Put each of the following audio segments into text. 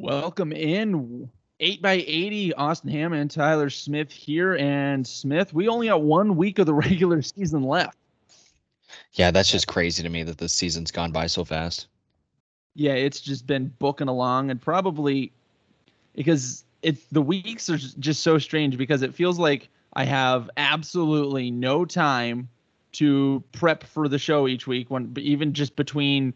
Welcome in. 8 by 80 Austin Hammond, Tyler Smith here. And Smith, we only got one week of the regular season left. Yeah, that's just crazy to me that this season's gone by so fast. Yeah, it's just been booking along and probably because it the weeks are just so strange because it feels like I have absolutely no time to prep for the show each week when even just between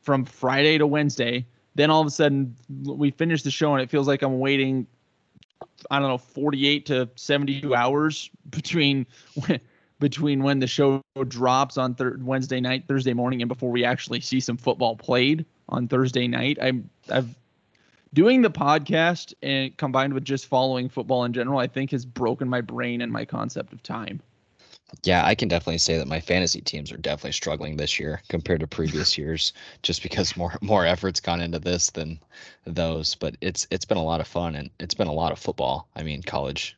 from Friday to Wednesday then all of a sudden we finish the show and it feels like I'm waiting I don't know 48 to 72 hours between between when the show drops on thir- Wednesday night, Thursday morning and before we actually see some football played on Thursday night. I'm I've doing the podcast and combined with just following football in general, I think has broken my brain and my concept of time. Yeah, I can definitely say that my fantasy teams are definitely struggling this year compared to previous years, just because more more effort's gone into this than those. But it's it's been a lot of fun and it's been a lot of football. I mean, college,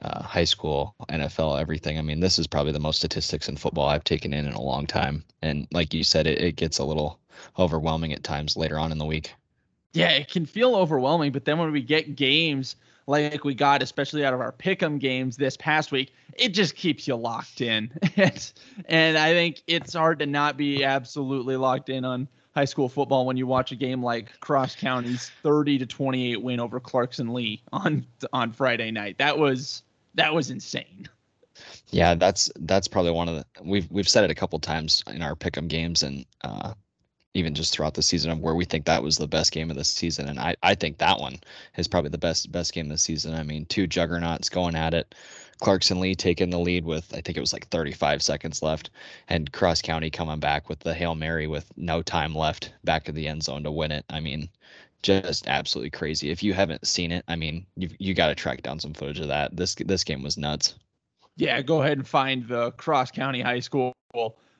uh, high school, NFL, everything. I mean, this is probably the most statistics in football I've taken in in a long time. And like you said, it, it gets a little overwhelming at times later on in the week. Yeah, it can feel overwhelming, but then when we get games like we got, especially out of our pick'em games this past week, it just keeps you locked in. and, I think it's hard to not be absolutely locked in on high school football when you watch a game like Cross County's 30 to 28 win over Clarkson Leigh on on Friday night. That was that was insane. Yeah, that's that's probably one of the we've we've said it a couple times in our pick'em games and uh, even just throughout the season of where we think that was the best game of the season. And I, I think that one is probably the best best game of the season. I mean, two juggernauts going at it. Clarkson Leigh taking the lead with I think it was like 35 seconds left, and Cross County coming back with the Hail Mary with no time left back of the end zone to win it. I mean, just absolutely crazy. If you haven't seen it, I mean, you you got to track down some footage of that. This this game was nuts. Yeah, go ahead and find the Cross County High School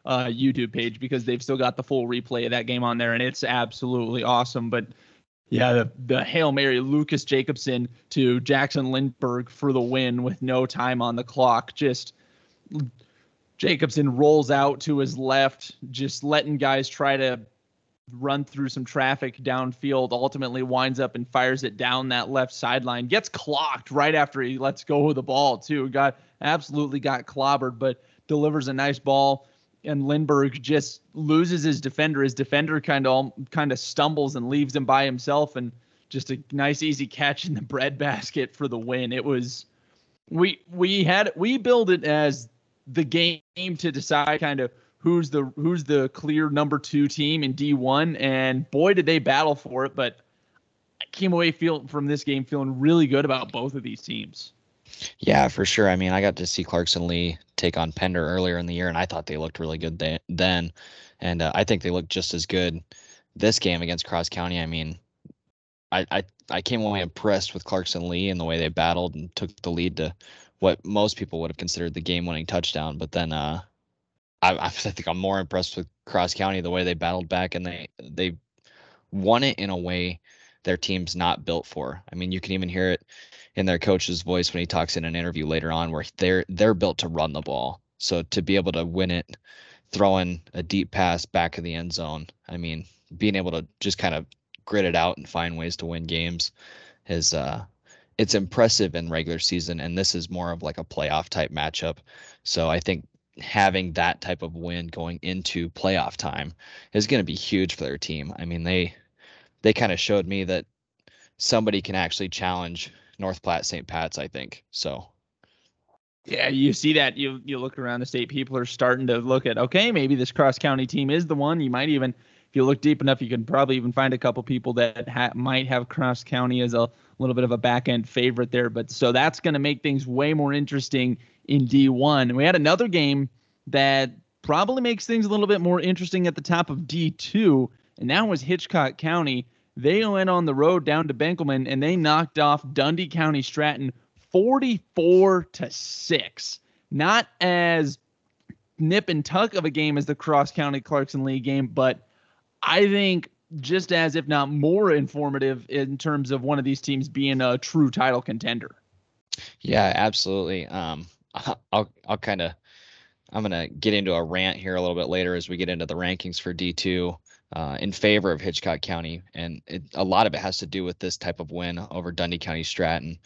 uh, YouTube page because they've still got the full replay of that game on there, and it's absolutely awesome. But yeah, the, the Hail Mary, Lucas Jacobson to Jackson Lindberg for the win with no time on the clock. Just Jacobson rolls out to his left, just letting guys try to run through some traffic downfield, ultimately winds up and fires it down that left sideline. Gets clocked right after he lets go of the ball, too. Got absolutely got clobbered, but delivers a nice ball and Lindbergh just loses his defender. His defender kind of kind of stumbles and leaves him by himself, and just a nice easy catch in the breadbasket for the win. It was we we had we build it as the game to decide kind of who's the who's the clear number two team in D1, and boy did they battle for it. But I came away feel from this game feeling really good about both of these teams. Yeah, for sure. I mean, I got to see Clarkson Leigh take on Pender earlier in the year, and I thought they looked really good then. And uh, I think they looked just as good this game against Cross County. I mean, I, I I came away impressed with Clarkson Leigh and the way they battled and took the lead to what most people would have considered the game-winning touchdown. But then uh, I, I think I'm more impressed with Cross County the way they battled back and they they won it in a way their team's not built for. I mean, you can even hear it in their coach's voice when he talks in an interview later on where they're they're built to run the ball. So to be able to win it throwing a deep pass back of the end zone, I mean, being able to just kind of grit it out and find ways to win games is uh it's impressive in regular season and this is more of like a playoff type matchup. So I think having that type of win going into playoff time is going to be huge for their team. I mean, they they kind of showed me that somebody can actually challenge North Platte St. Pat's, I think. So yeah, you see that you you look around the state, people are starting to look at okay, maybe this cross county team is the one. You might even if you look deep enough, you can probably even find a couple people that ha- might have cross county as a little bit of a back end favorite there. But so that's going to make things way more interesting in D1. And We had another game that probably makes things a little bit more interesting at the top of D2, and that was Hitchcock County they went on the road down to Benkelman and they knocked off Dundee County Stratton 44 to 6. Not as nip and tuck of a game as the Cross County Clarkson Leigh game, but I think just as if not more informative in terms of one of these teams being a true title contender. Yeah, absolutely. Um, I'll I'll kind of I'm gonna get into a rant here a little bit later as we get into the rankings for D2 uh, in favor of Hitchcock County, and it, a lot of it has to do with this type of win over Dundee County Stratton.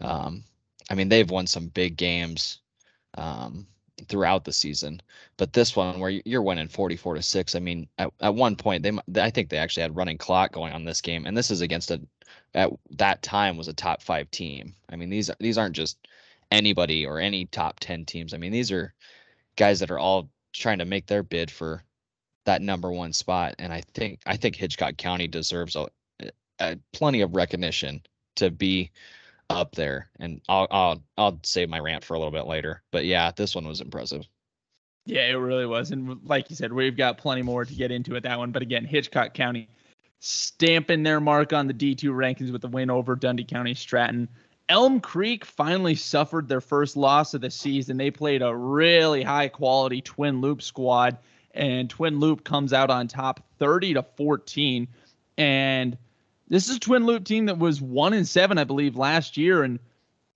Um, I mean, they've won some big games um, throughout the season, but this one where you're winning 44 to six. I mean, at, at one point they, I think they actually had running clock going on this game, and this is against a at that time was a top five team. I mean, these these aren't just anybody or any top 10 teams. I mean, these are guys that are all trying to make their bid for that number one spot. And I think I think Hitchcock County deserves a, a plenty of recognition to be up there. And I'll I'll I'll save my rant for a little bit later. But yeah, this one was impressive. Yeah, it really was. And like you said, we've got plenty more to get into at that one. But again, Hitchcock County stamping their mark on the D2 rankings with the win over Dundee County Stratton. Elm Creek finally suffered their first loss of the season. They played a really high quality Twin Loup squad, and Twin Loup comes out on top 30 to 14. And this is a Twin Loup team that was one in seven, I believe, last year. And,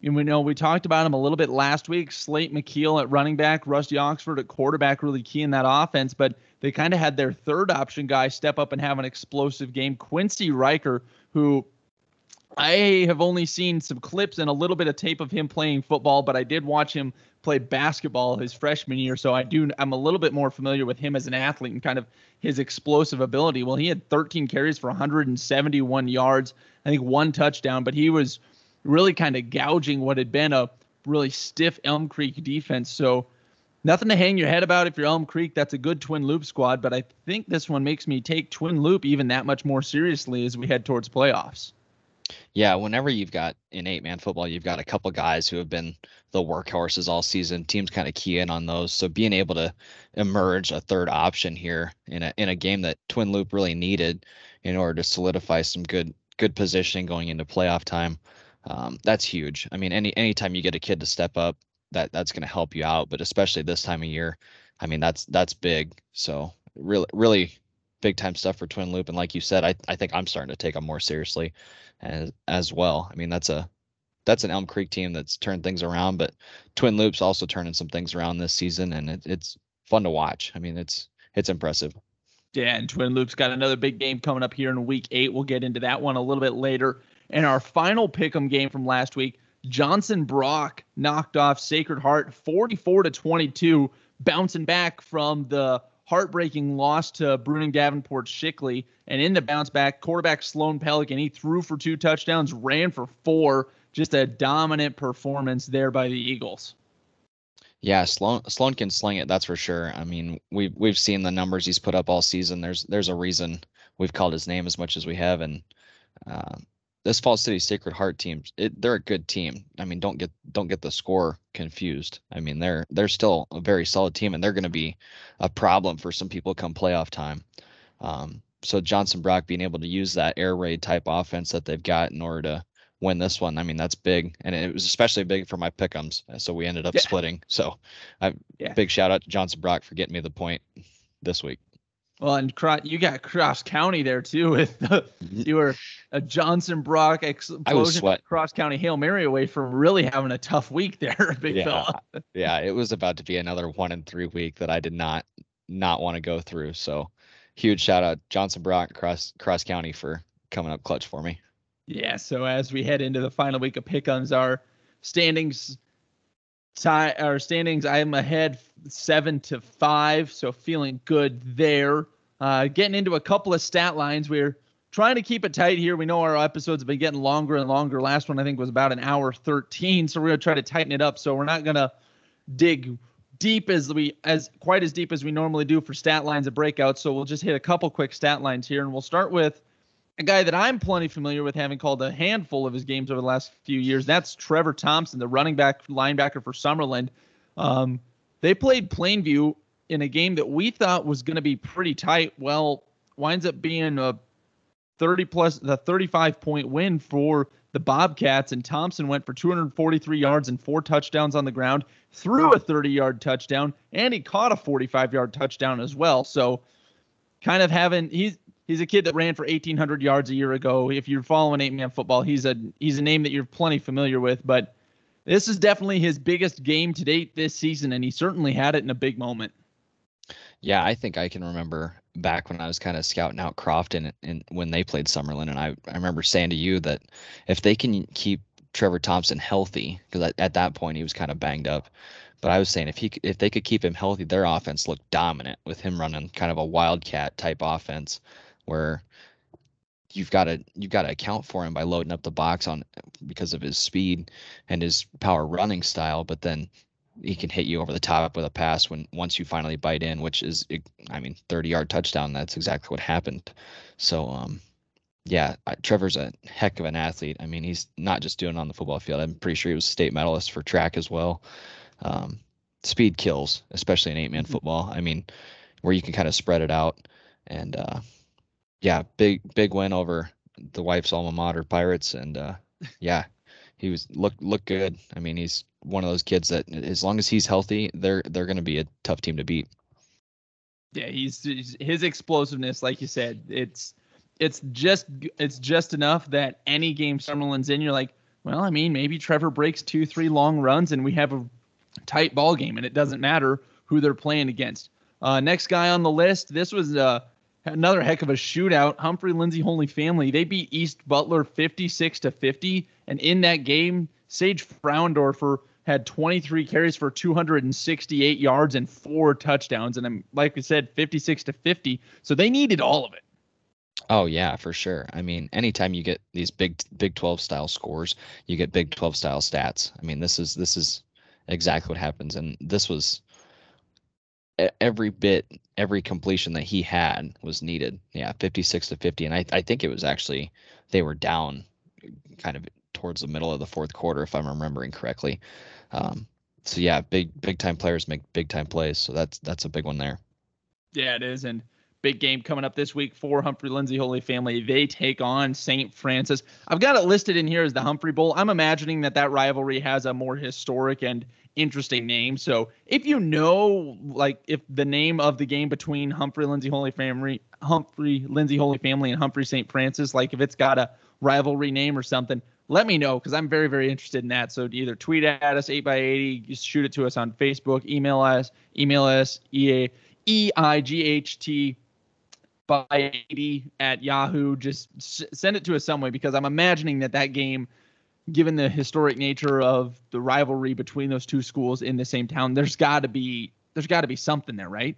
and we know we talked about him a little bit last week. Slate McKeel at running back, Rusty Oxford at quarterback, really key in that offense. But they kind of had their third option guy step up and have an explosive game. Quincy Riker, who I have only seen some clips and a little bit of tape of him playing football, but I did watch him play basketball his freshman year, so I do I'm a little bit more familiar with him as an athlete and kind of his explosive ability. Well, he had 13 carries for 171 yards, I think one touchdown, but he was really kind of gouging what had been a really stiff Elm Creek defense. So nothing to hang your head about if you're Elm Creek. That's a good Twin Loup squad, but I think this one makes me take Twin Loup even that much more seriously as we head towards playoffs. Yeah, whenever you've got in eight man football, you've got a couple guys who have been the workhorses all season. Teams kind of key in on those. So being able to emerge a third option here in a in a game that Twin Loup really needed in order to solidify some good good positioning going into playoff time, um, that's huge. I mean, any anytime you get a kid to step up, that that's going to help you out. But especially this time of year, I mean, that's that's big. So really really big time stuff for Twin Loup. And like you said, I, I think I'm starting to take them more seriously as as well. I mean, that's a that's an Elm Creek team that's turned things around, but Twin Loup's also turning some things around this season, and it, it's fun to watch. I mean, it's it's impressive. Yeah, and Twin Loup's got another big game coming up here in week eight. We'll get into that one a little bit later. And our final pick'em game from last week, Johnson Brock knocked off Sacred Heart 44 to 22, bouncing back from the heartbreaking loss to Bruning Davenport Shickley. And in the bounce back, quarterback Sloan Pelican, he threw for two touchdowns, ran for four. Just a dominant performance there by the Eagles. Yeah, Sloan Sloan can sling it, that's for sure. I mean, we've we've seen the numbers he's put up all season. There's there's a reason we've called his name as much as we have, and uh, this Falls City Sacred Heart team, it, they're a good team. I mean, don't get don't get the score confused. I mean, they're they're still a very solid team, and they're going to be a problem for some people come playoff time. Um, so Johnson Brock being able to use that air raid type offense that they've got in order to win this one, I mean, that's big, and it was especially big for my pickums. So we ended up yeah. splitting. So, I yeah. big shout out to Johnson Brock for getting me the point this week. Well, and you got Cross County there too. With the, mm-hmm. you were a Johnson Brock explosion Cross County Hail Mary away from really having a tough week there, big yeah. fella. yeah, it was about to be another one in three week that I did not not want to go through. So, huge shout out Johnson Brock Cross Cross County for coming up clutch for me. Yeah. So as we head into the final week of pickums, our standings tie our standings. I'm ahead seven to five, so feeling good there. Uh, getting into a couple of stat lines. We're trying to keep it tight here. We know our episodes have been getting longer and longer. Last one I think was about an hour 13, so we're gonna try to tighten it up. So we're not gonna dig deep as we as quite as deep as we normally do for stat lines and breakouts. So we'll just hit a couple quick stat lines here, and we'll start with a guy that I'm plenty familiar with, having called a handful of his games over the last few years. That's Trevor Thompson, the running back linebacker for Summerland. Um, they played Plainview in a game that we thought was going to be pretty tight. Well, winds up being a 30 plus the 35 point win for the Bobcats, and Thompson went for 243 yards and four touchdowns on the ground, threw a 30 yard touchdown, and he caught a 45 yard touchdown as well. So, kind of having he's he's a kid that ran for 1800 yards a year ago. If you're following eight man football, he's a he's a name that you're plenty familiar with. But this is definitely his biggest game to date this season, and he certainly had it in a big moment. Yeah, I think I can remember back when I was kind of scouting out Crofton and, when they played Summerland, and I I remember saying to you that if they can keep Trevor Thompson healthy, because at, at that point he was kind of banged up, but I was saying if he if they could keep him healthy, their offense looked dominant with him running kind of a wildcat type offense, where you've got to you've got to account for him by loading up the box on because of his speed and his power running style, but then he can hit you over the top with a pass when once you finally bite in, which is I mean 30 yard touchdown. That's exactly what happened. So um, yeah, Trevor's a heck of an athlete. I mean, he's not just doing it on the football field. I'm pretty sure he was a state medalist for track as well. Um, speed kills, especially in eight man mm-hmm. football. I mean, where you can kind of spread it out and uh, yeah, big big win over the wife's alma mater Pirates, and uh, yeah, he was look look good. I mean, he's one of those kids that as long as he's healthy, they're they're going to be a tough team to beat. Yeah, he's, he's his explosiveness, like you said, it's it's just it's just enough that any game Summerland's in, you're like, well, I mean, maybe Trevor breaks two, three long runs, and we have a tight ball game, and it doesn't matter who they're playing against. Uh, next guy on the list, this was uh, another heck of a shootout. Humphrey Lindsay Holy Family they beat East Butler 56 to 50, and in that game, Sage Fraundorfer had 23 carries for 268 yards and four touchdowns, and I'm like I said, 56 to 50. So they needed all of it. Oh yeah, for sure. I mean, anytime you get these big Big 12 style scores, you get Big 12 style stats. I mean, this is this is exactly what happens, and this was every bit, every completion that he had was needed. Yeah, 56 to 50. And I, I think it was actually, they were down kind of towards the middle of the fourth quarter, if I'm remembering correctly. Um, so yeah, big, big time players make big time plays. So that's, that's a big one there. Yeah, it is. And big game coming up this week for Humphrey Lindsay Holy Family. They take on St. Francis. I've got it listed in here as the Humphrey Bowl. I'm imagining that that rivalry has a more historic and interesting name. So if you know, like, if the name of the game between Humphrey Lindsay Holy Family, Humphrey Lindsay Holy Family, and Humphrey St. Francis, like if it's got a rivalry name or something, let me know because I'm very, very interested in that. So either tweet at us 8x80, just shoot it to us on Facebook, email us, email us, E E I G H T by 80 at Yahoo. Just send it to us some way because I'm imagining that that game – given the historic nature of the rivalry between those two schools in the same town, there's got to be there's got to be something there, right?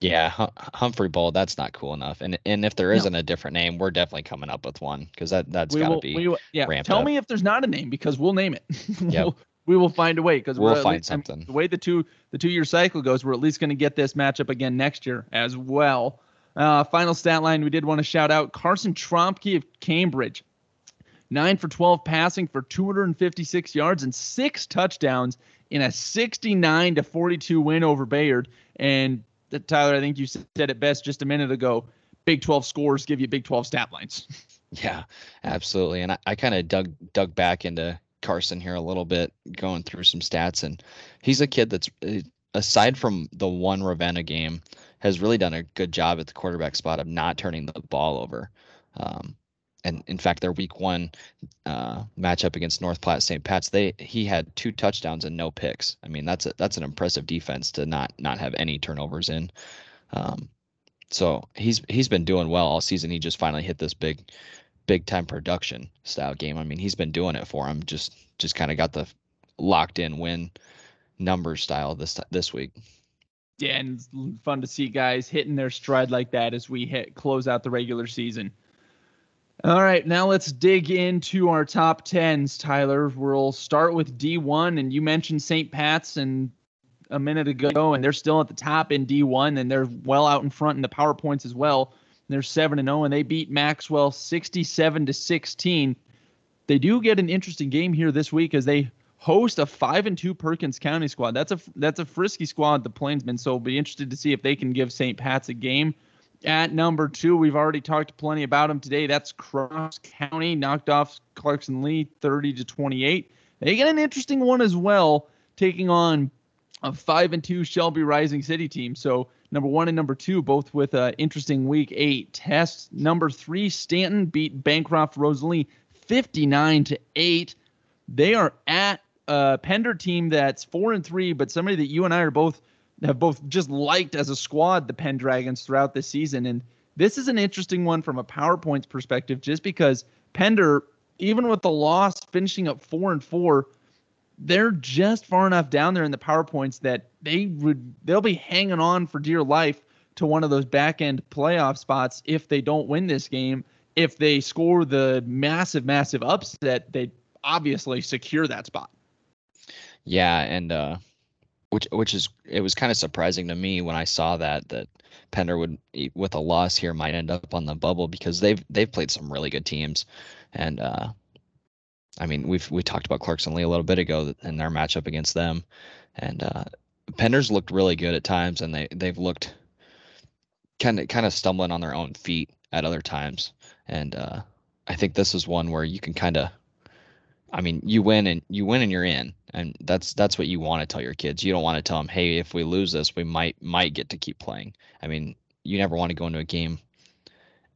Yeah, Hum- Humphrey Bowl. That's not cool enough. And and if there isn't no. a different name, we're definitely coming up with one because that that's got to be. We will, yeah, tell up. me if there's not a name because we'll name it. yep. we'll, we will find a way because we'll find least, something. I mean, the way the two the two year cycle goes, we're at least going to get this matchup again next year as well. Uh, final stat line we did want to shout out Carson Trompke of Cambridge nine for 12 passing for 256 yards and six touchdowns in a 69 to 42 win over Bayard. And uh, Tyler, I think you said it best just a minute ago. Big 12 scores give you Big 12 stat lines. yeah, absolutely. And I, I kind of dug dug back into Carson here a little bit, going through some stats, and he's a kid that's uh, aside from the one Ravenna game, has really done a good job at the quarterback spot of not turning the ball over. Um, and in fact, their week one uh, matchup against North Platte St. Pat's, they he had two touchdowns and no picks. I mean, that's a, that's an impressive defense to not not have any turnovers in. Um, so he's he's been doing well all season. He just finally hit this big big time production style game. I mean, he's been doing it for him. Just just kind of got the locked in win number style this this week. Yeah, and fun to see guys hitting their stride like that as we hit close out the regular season. All right, now let's dig into our top tens, Tyler. We'll start with D1, and you mentioned St. Pat's and a minute ago, and they're still at the top in D1, and they're well out in front in the PowerPoints as well. They're seven and zero, oh, and they beat Maxwell 67 to 16. They do get an interesting game here this week as they host a five and two Perkins County squad. That's a that's a frisky squad, the Plainsmen. So, be interested to see if they can give St. Pat's a game. At number two, we've already talked plenty about him today. That's Cross County, knocked off Clarkson Leigh 30 to 28. They get an interesting one as well, taking on a five and two Shelby Rising City team. So number one and number two, both with an interesting week eight tests. Number three, Stanton beat Bancroft Rosalie 59 to eight. They are at a Pender team that's four and three, but somebody that you and I are both have both just liked as a squad the Pendragons throughout the season. And this is an interesting one from a PowerPoints perspective, just because Pender, even with the loss finishing up four and four, they're just far enough down there in the PowerPoints that they would they'll be hanging on for dear life to one of those back end playoff spots if they don't win this game. If they score the massive, massive upset, they obviously secure that spot. Yeah, and uh, which which is it was kind of surprising to me when I saw that that Pender would with a loss here might end up on the bubble because they've they've played some really good teams, and uh, I mean we've we talked about Clarkson Leigh a little bit ago in their matchup against them, and uh, Pender's looked really good at times, and they they've looked kind of kind of stumbling on their own feet at other times, and uh, I think this is one where you can kind of I mean, you win and you win and you're in, and that's that's what you want to tell your kids. You don't want to tell them, "Hey, if we lose this, we might might get to keep playing." I mean, you never want to go into a game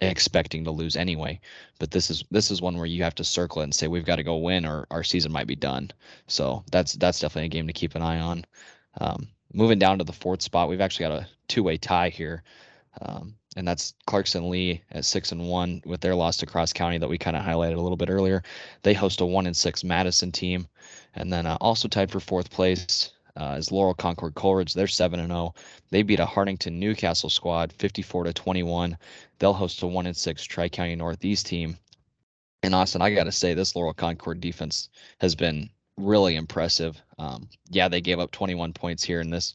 expecting to lose anyway. But this is this is one where you have to circle it and say we've got to go win or our season might be done. So that's that's definitely a game to keep an eye on. Um, moving down to the fourth spot, we've actually got a two-way tie here. Um, and that's Clarkson Leigh at six and one with their loss to Cross County that we kind of highlighted a little bit earlier. They host a one and six Madison team, and then uh, also tied for fourth place uh, is Laurel Concord Coleridge. They're seven and zero. Oh. They beat a Hartington Newcastle squad 54 to 21. They'll host a one and six Tri County Northeast team. And Austin, I got to say, this Laurel Concord defense has been really impressive. Um, yeah, they gave up 21 points here in this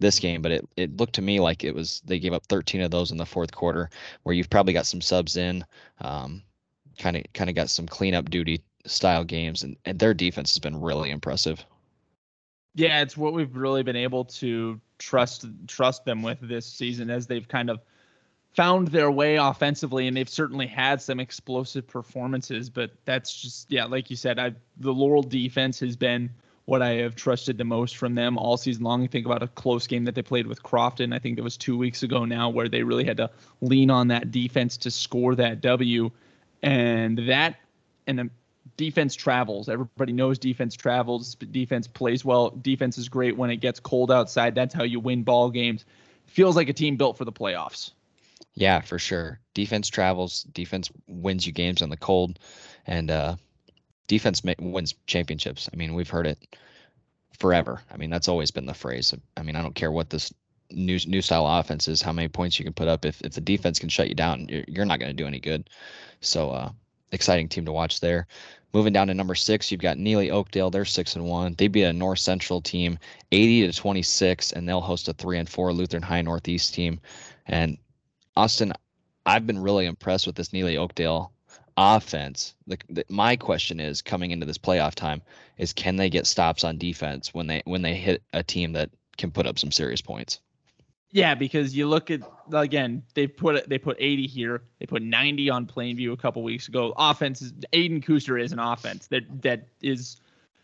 this game, but it, it looked to me like it was they gave up 13 of those in the fourth quarter, where you've probably got some subs in, kind of kind of got some cleanup duty style games, and, and their defense has been really impressive. Yeah, it's what we've really been able to trust trust them with this season as they've kind of found their way offensively and they've certainly had some explosive performances but that's just yeah like you said I the Laurel defense has been what I have trusted the most from them all season long. I think about a close game that they played with Crofton. I think it was two weeks ago now, where they really had to lean on that defense to score that W. And that and defense travels. Everybody knows defense travels. Defense plays well. Defense is great when it gets cold outside. That's how you win ball games. Feels like a team built for the playoffs. Yeah, for sure. Defense travels. Defense wins you games on the cold, and uh, defense wins championships. I mean, we've heard it forever. I mean, that's always been the phrase. I mean, I don't care what this new new style offense is, how many points you can put up. If if the defense can shut you down, you're, you're not going to do any good. So, uh, exciting team to watch there. Moving down to number six, you've got Neligh Oakdale. They're six and one. They beat a North Central team, 80 to 26, and they'll host a three and four Lutheran High Northeast team. And Austin, I've been really impressed with this Neligh Oakdale offense, the, the, my question is coming into this playoff time is can they get stops on defense when they when they hit a team that can put up some serious points? Yeah, because you look at again, they put they put 80 here, they put 90 on Plainview a couple weeks ago. Offense is Aiden Kuster is an offense that that is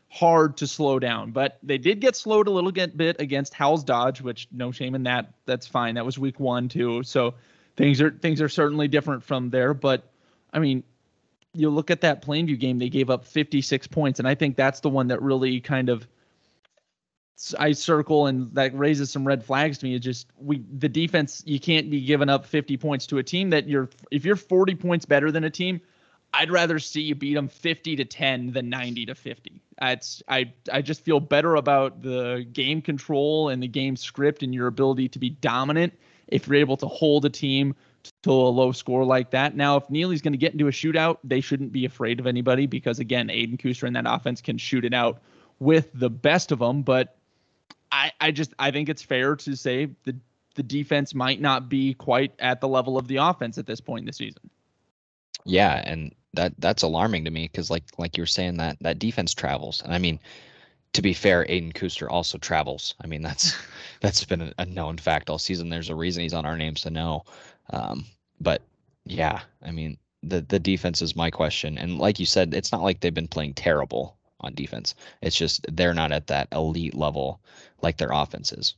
hard to slow down, but they did get slowed a little bit against Howells Dodge, which no shame in that. That's fine. That was week one too, so things are things are certainly different from there. But I mean, you look at that Plainview game, they gave up 56 points, and I think that's the one that really kind of I circle and that raises some red flags to me. It's just we the defense you can't be giving up 50 points to a team that you're if you're 40 points better than a team, I'd rather see you beat them 50 to 10 than 90 to 50. It's I I just feel better about the game control and the game script and your ability to be dominant if you're able to hold a team to a low score like that. Now, if Neligh's going to get into a shootout, they shouldn't be afraid of anybody because, again, Aiden Kuster and that offense can shoot it out with the best of them. But I, I just I think it's fair to say the the defense might not be quite at the level of the offense at this point in the season. Yeah, and that that's alarming to me because like like you were saying that that defense travels, and I mean to be fair, Aiden Kuster also travels. I mean, that's that's been a, known fact all season. There's a reason he's on our names to know. Um, but yeah, I mean, the the defense is my question. And like you said, it's not like they've been playing terrible on defense. It's just they're not at that elite level like their offense is.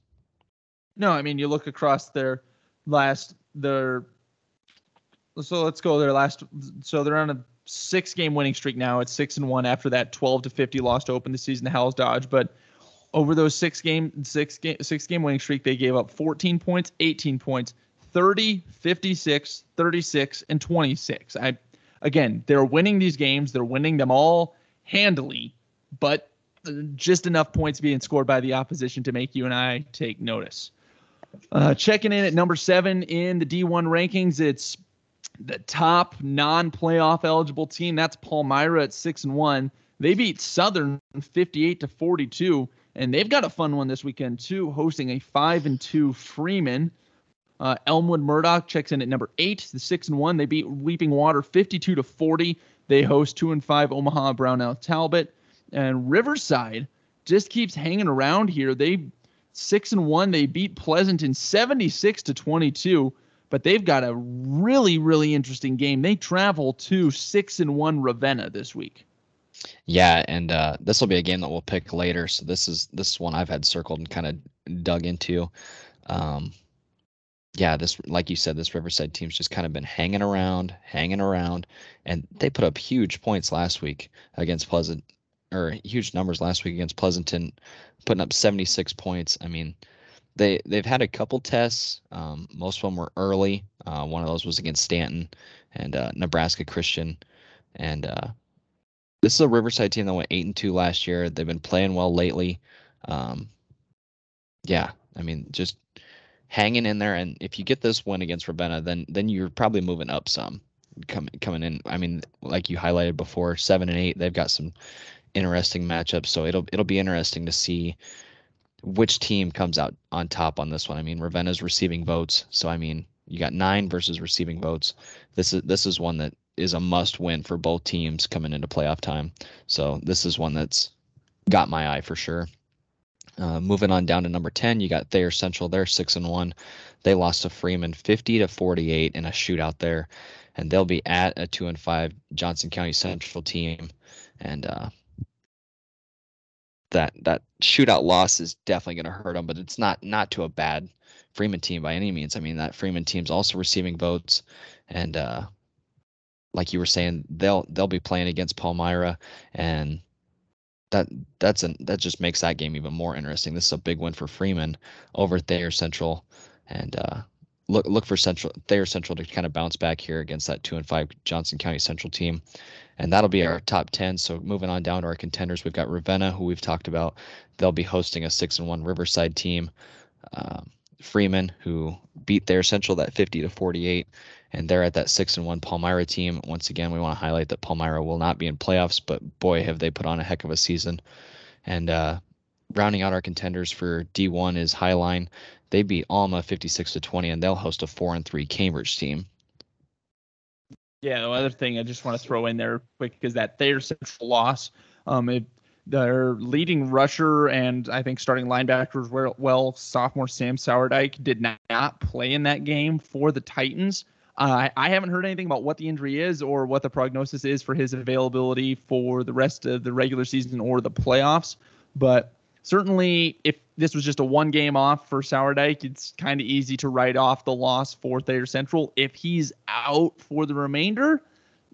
No, I mean, you look across their last their so let's go their last so they're on a six game winning streak now. It's six and one after that 12 to 50 loss to open the season to Howells Dodge. But over those six game six game six game winning streak, they gave up 14 points, 18 points, 30, 56, 36, and 26. I again, they're winning these games. They're winning them all handily, but just enough points being scored by the opposition to make you and I take notice. Uh, checking in at number seven in the D1 rankings, it's the top non-playoff eligible team. That's Palmyra at six and one. They beat Southern 58 to 42, and they've got a fun one this weekend too, hosting a five and two Freeman. Uh, Elmwood Murdock checks in at number eight, the six and one. They beat Weeping Water 52 to 40. They host two and five Omaha Brownell Talbot, and Riverside just keeps hanging around here. They six and one. They beat Pleasanton 76 to 22, but they've got a really really interesting game. They travel to six and one Ravenna this week. Yeah, and uh, this will be a game that we'll pick later. So this is this one I've had circled and kind of dug into. Um, yeah, this like you said, this Riverside team's just kind of been hanging around, hanging around, and they put up huge points last week against Pleasant, or huge numbers last week against Pleasanton, putting up 76 points. I mean, they they've had a couple tests. Um, most of them were early. Uh, one of those was against Stanton and uh, Nebraska Christian, and uh, this is a Riverside team that went eight and two last year. They've been playing well lately. Um, yeah, I mean, just hanging in there. And if you get this win against Ravenna, then then you're probably moving up some. Coming coming in. I mean, like you highlighted before, seven and eight. They've got some interesting matchups. So it'll it'll be interesting to see which team comes out on top on this one. I mean, Ravenna's receiving votes. So I mean, you got nine versus receiving votes. This is this is one that is a must win for both teams coming into playoff time. So this is one that's got my eye for sure. Uh, moving on down to number 10, you got Thayer Central. They're 6 and 1. They lost to Freeman 50 to 48 in a shootout there. And they'll be at a 2 and 5 Johnson County Central team. And uh, that that shootout loss is definitely going to hurt them, but it's not not to a bad Freeman team by any means. I mean, that Freeman team's also receiving votes. And uh, like you were saying, they'll they'll be playing against Palmyra and that that's an that just makes that game even more interesting. This is a big win for Freeman over Thayer Central, and uh, look look for Central Thayer Central to kind of bounce back here against that two and five Johnson County Central team, and that'll be our top ten. So moving on down to our contenders, we've got Ravenna, who we've talked about. They'll be hosting a six and one Riverside team. Um, Freeman, who beat Thayer Central that 50 to 48, and they're at that six and one Palmyra team. Once again, we want to highlight that Palmyra will not be in playoffs, but boy, have they put on a heck of a season. And uh, rounding out our contenders for D1 is Hi-Line. They beat Alma 56 to 20, and they'll host a four and three Cambridge team. Yeah, the other thing I just want to throw in there quick is that Thayer Central loss, um, it, their leading rusher and I think starting linebackers well, sophomore Sam Sourdike did not play in that game for the Titans. Uh, I haven't heard anything about what the injury is or what the prognosis is for his availability for the rest of the regular season or the playoffs. But certainly, if this was just a one game off for Sourdike, it's kind of easy to write off the loss for Thayer Central. If he's out for the remainder,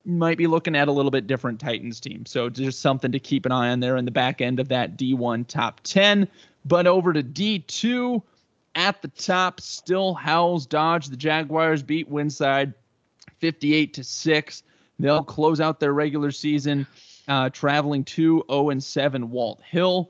might be looking at a little bit different Titans team. So just something to keep an eye on there in the back end of that D1 top 10. But over to D2 at the top, still Howells Dodge. The Jaguars beat Winside 58 to 6. They'll close out their regular season uh, traveling to 0 and 7 Walthill.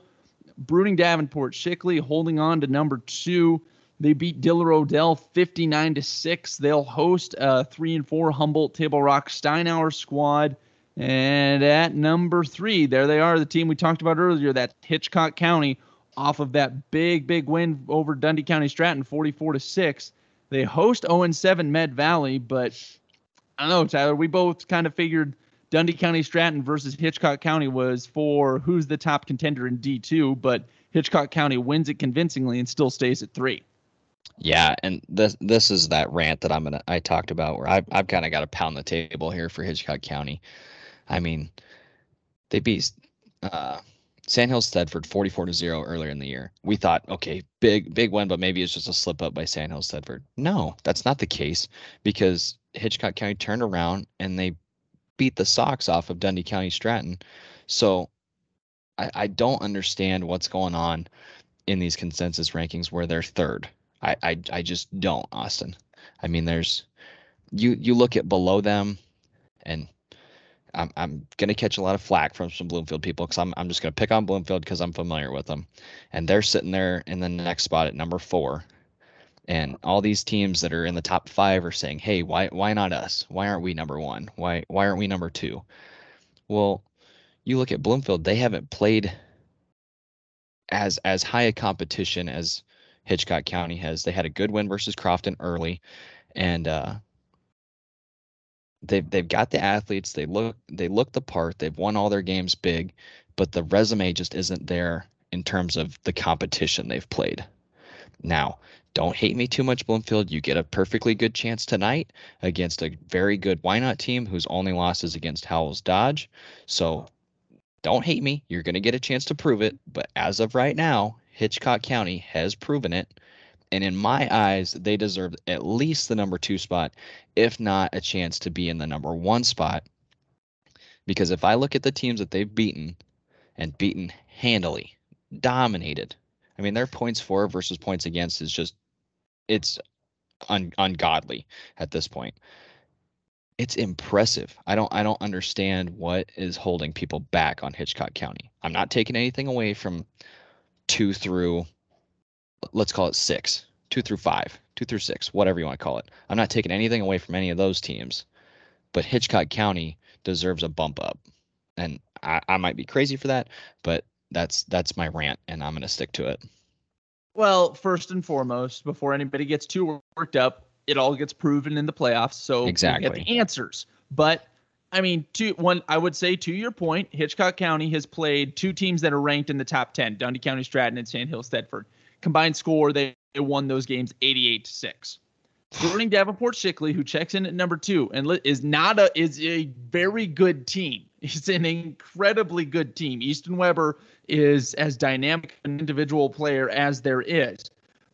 Bruning Davenport Shickley holding on to number two. They beat Diller Odell 59 to 6. They'll host a 3 and 4 Humboldt Table Rock Steinauer squad. And at number three, there they are, the team we talked about earlier, that Hitchcock County, off of that big, big win over Dundee County Stratton, 44 to 6. They host 0 7 Med Valley, but I don't know, Tyler. We both kind of figured Dundee County Stratton versus Hitchcock County was for who's the top contender in D2, but Hitchcock County wins it convincingly and still stays at three. Yeah, and this this is that rant that I'm gonna I talked about where I've I've kind of got to pound the table here for Hitchcock County. I mean, they beat uh, Sandhills Thedford 44 to 0 earlier in the year. We thought, okay, big big win, but maybe it's just a slip up by Sandhill Thedford. No, that's not the case because Hitchcock County turned around and they beat the socks off of Dundee County Stratton. So I, I don't understand what's going on in these consensus rankings where they're third. I, I I just don't, Austin. I mean, there's you you look at below them, and I'm I'm gonna catch a lot of flack from some Bloomfield people because I'm I'm just gonna pick on Bloomfield because I'm familiar with them, and they're sitting there in the next spot at number four, and all these teams that are in the top five are saying, hey, why why not us? Why aren't we number one? Why why aren't we number two? Well, you look at Bloomfield; they haven't played as as high a competition as Hitchcock County has. They had a good win versus Crofton early, and uh, they've they've got the athletes. They look they look the part. They've won all their games big, but the resume just isn't there in terms of the competition they've played. Now, don't hate me too much, Bloomfield. You get a perfectly good chance tonight against a very good Wynot team whose only loss is against Howells Dodge. So don't hate me. You're going to get a chance to prove it. But as of right now, Hitchcock County has proven it. And in my eyes, they deserve at least the number two spot, if not a chance to be in the number one spot. Because if I look at the teams that they've beaten and beaten handily, dominated, I mean, their points for versus points against is just, it's un- ungodly at this point. It's impressive. I don't I don't understand what is holding people back on Hitchcock County. I'm not taking anything away from two through let's call it six, two through five, two through six, whatever you want to call it. I'm not taking anything away from any of those teams, but Hitchcock County deserves a bump up. And I, I might be crazy for that, but that's that's my rant and I'm gonna stick to it. Well, first and foremost, before anybody gets too worked up, it all gets proven in the playoffs. So exactly. get the answers. But I mean, to one, I would say to your point, Hitchcock County has played two teams that are ranked in the top 10, Dundee County Stratton and Sandhill Thedford. Combined score, they, won those games 88 to 6. Including Davenport Shickley, who checks in at number two and is not a is a very good team. It's an incredibly good team. Easton Weber is as dynamic an individual player as there is,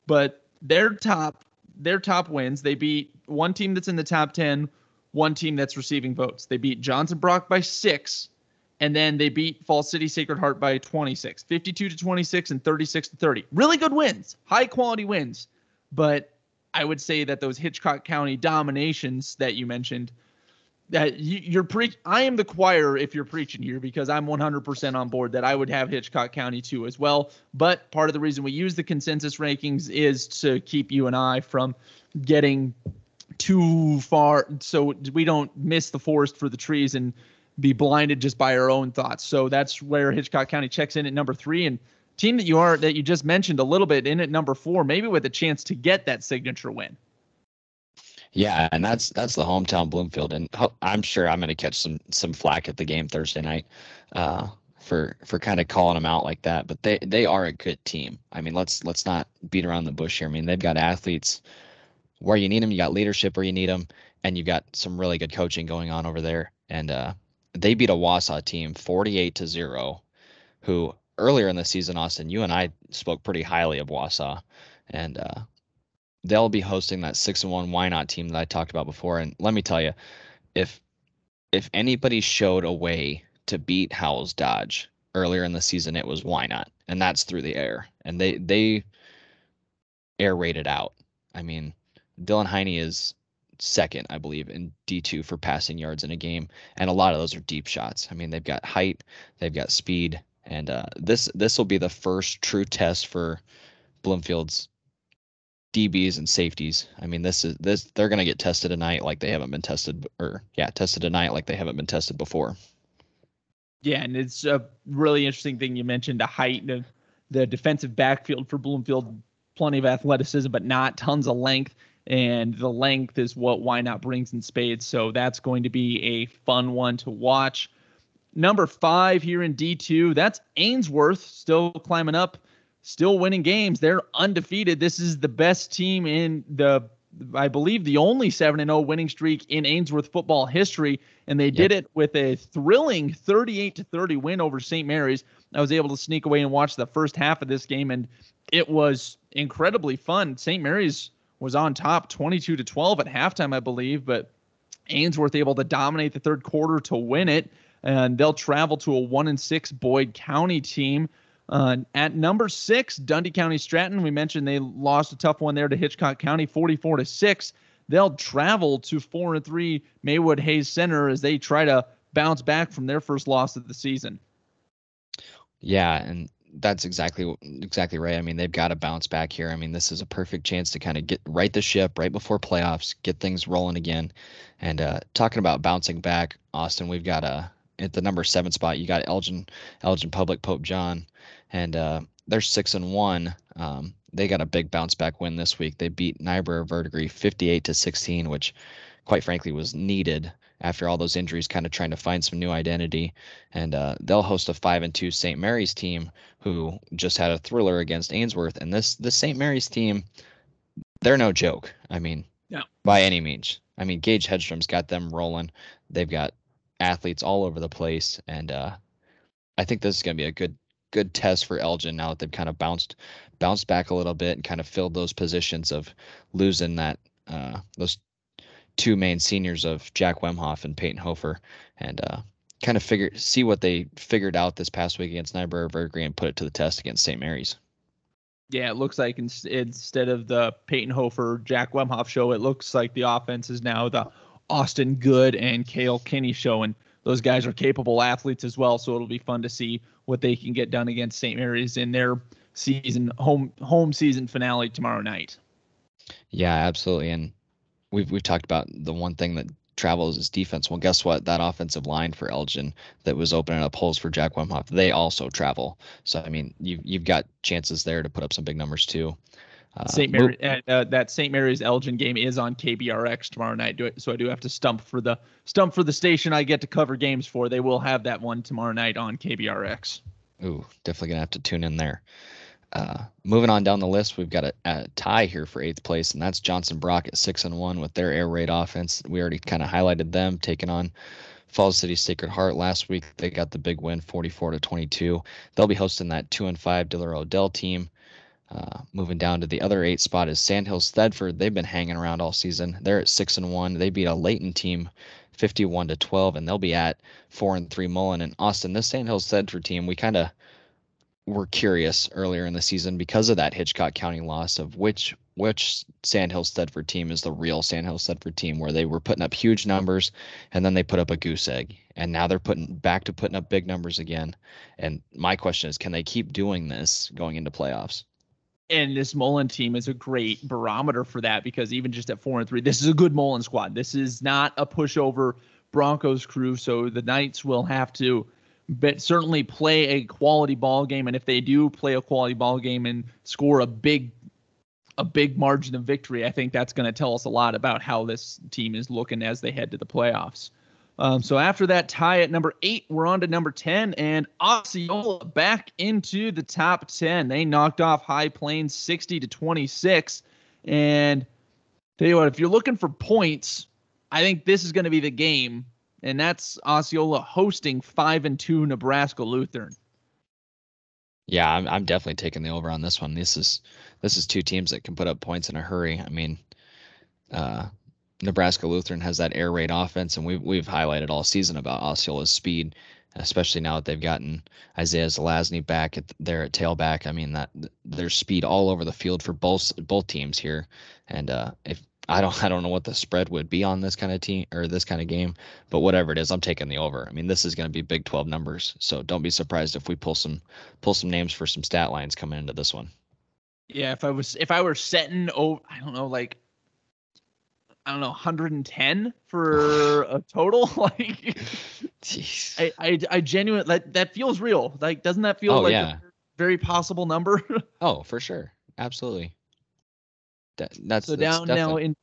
but their top their top wins, they beat one team that's in the top 10, one team that's receiving votes. They beat Johnson Brock by six, and then they beat Fall City Sacred Heart by 26, 52 to 26 and 36 to 30. Really good wins, high quality wins. But I would say that those Hitchcock County dominations that you mentioned, that you, are pre I am the choir if you're preaching here because I'm 100% on board that I would have Hitchcock County too as well. But part of the reason we use the consensus rankings is to keep you and I from getting too far so we don't miss the forest for the trees and be blinded just by our own thoughts. So that's where Hitchcock County checks in at number 3 and team that you are that you just mentioned a little bit in at number 4 maybe with a chance to get that signature win. Yeah, and that's that's the hometown Bloomfield, and I'm sure I'm going to catch some some flack at the game Thursday night uh, for for kind of calling them out like that. But they they are a good team. I mean, let's let's not beat around the bush here. I mean, they've got athletes where you need them, you got leadership where you need them, and you've got some really good coaching going on over there. And uh, they beat a Wausa team 48 to zero, who earlier in the season, Austin, you and I spoke pretty highly of Wausa, and uh, they'll be hosting that six and one Wynot team that I talked about before. And let me tell you, if if anybody showed a way to beat Howells Dodge earlier in the season, it was Wynot. and that's through the air. And they they air rated out. I mean, Dylan Heine is second, I believe, in D2 for passing yards in a game, and a lot of those are deep shots. I mean, they've got height, they've got speed, and uh, this this will be the first true test for Bloomfield's DBs and safeties. I mean, this is this they're going to get tested tonight like they haven't been tested, or yeah, tested tonight like they haven't been tested before. Yeah, and it's a really interesting thing you mentioned the height of the defensive backfield for Bloomfield. Plenty of athleticism, but not tons of length. And the length is what Wynot brings in spades. So that's going to be a fun one to watch. Number five here in D2, that's Ainsworth still climbing up still winning games. They're undefeated. This is the best team in the I believe the only 7 0 winning streak in Ainsworth football history and they yep. did it with a thrilling 38 to 30 win over St. Mary's. I was able to sneak away and watch the first half of this game and it was incredibly fun. St. Mary's was on top 22 to 12 at halftime I believe, but Ainsworth able to dominate the third quarter to win it. and they'll travel to a one and six Boyd County team. Uh, at number six, Dundee County Stratton. We mentioned they lost a tough one there to Hitchcock County, 44 to six. They'll travel to four and three Maywood Hayes Center as they try to bounce back from their first loss of the season. Yeah, and that's exactly exactly right. I mean, they've got to bounce back here. I mean, this is a perfect chance to kind of get right the ship right before playoffs, get things rolling again. And uh, talking about bouncing back, Austin, we've got uh, at the number seven spot. You got Elgin, Elgin Public Pope John, and uh, they're six and one. Um, they got a big bounce back win this week. They beat Niobrara Verdigre 58 to 16, which, quite frankly, was needed after all those injuries, kind of trying to find some new identity. And uh, they'll host a five and two St. Mary's team who just had a thriller against Ainsworth. And this this St. Mary's team, they're no joke. I mean, no. by any means. I mean, Gage Hedstrom's got them rolling. They've got athletes all over the place, and uh, I think this is going to be a good good test for Elgin now that they've kind of bounced bounced back a little bit and kind of filled those positions of losing that uh, those two main seniors of Jack Wemhoff and Peyton Hofer, and uh, kind of figure see what they figured out this past week against Niobrara Verdigre and put it to the test against St. Mary's. Yeah, it looks like instead of the Peyton Hofer Jack Wemhoff show, it looks like the offense is now the Austin Good and Kale Kinney show, and those guys are capable athletes as well. So it'll be fun to see what they can get done against St. Mary's in their season home home season finale tomorrow night. Yeah, absolutely, and we've we've talked about the one thing that travels is defense. Well, guess what? That offensive line for Elgin that was opening up holes for Jack Wemhoff, they also travel. So I mean, you've you've got chances there to put up some big numbers too. Uh, St. Mary, uh, that St. Mary's Elgin game is on KBRX tomorrow night. Do it, so I do have to stump for the stump for the station I get to cover games for. They will have that one tomorrow night on KBRX. Ooh, definitely gonna have to tune in there. Uh, moving on down the list, we've got a, a, tie here for eighth place, and that's Johnson Brock at six and one with their air raid offense. We already kind of highlighted them taking on Falls City Sacred Heart last week. They got the big win, 44 to 22. They'll be hosting that two and five Diller Odell team. Uh, moving down to the other eight spot is Sandhills Thedford. They've been hanging around all season. They're at six and one. They beat a Leyton team 51 to 12, and they'll be at four and three Mullen and Austin. This Sandhills Thedford team, we kind of were curious earlier in the season because of that Hitchcock County loss of which which Sandhill Thedford team is the real Sandhill Thedford team where they were putting up huge numbers and then they put up a goose egg and now they're putting back to putting up big numbers again. And my question is, can they keep doing this going into playoffs? And this Mullen team is a great barometer for that because even just at four and three, this is a good Mullen squad. This is not a pushover Broncos crew. So the Knights will have to but certainly play a quality ball game. And if they do play a quality ball game and score a big a big margin of victory, I think that's going to tell us a lot about how this team is looking as they head to the playoffs. Um, so after that tie at number eight, we're on to number 10, and Osceola back into the top 10. They knocked off High Plains 60 to 26. And tell you what, if you're looking for points, I think this is going to be the game and that's Osceola hosting five and two Nebraska Lutheran. Yeah, I'm I'm definitely taking the over on this one. This is this is two teams that can put up points in a hurry. I mean, uh, Nebraska Lutheran has that air raid offense, and we've we've highlighted all season about Osceola's speed, especially now that they've gotten Isaiah Zelazny back at there at tailback. I mean that there's speed all over the field for both both teams here, and uh, if I don't I don't know what the spread would be on this kind of team or this kind of game, but whatever it is, I'm taking the over. I mean, this is going to be Big 12 numbers, so don't be surprised if we pull some pull some names for some stat lines coming into this one. Yeah, if I was if I were setting oh I don't know like I don't know 110 for a total like Jeez. I, I I genuinely that that feels real. Like doesn't that feel oh, like yeah. a very possible number? oh, for sure. Absolutely. That, that's so that's down now in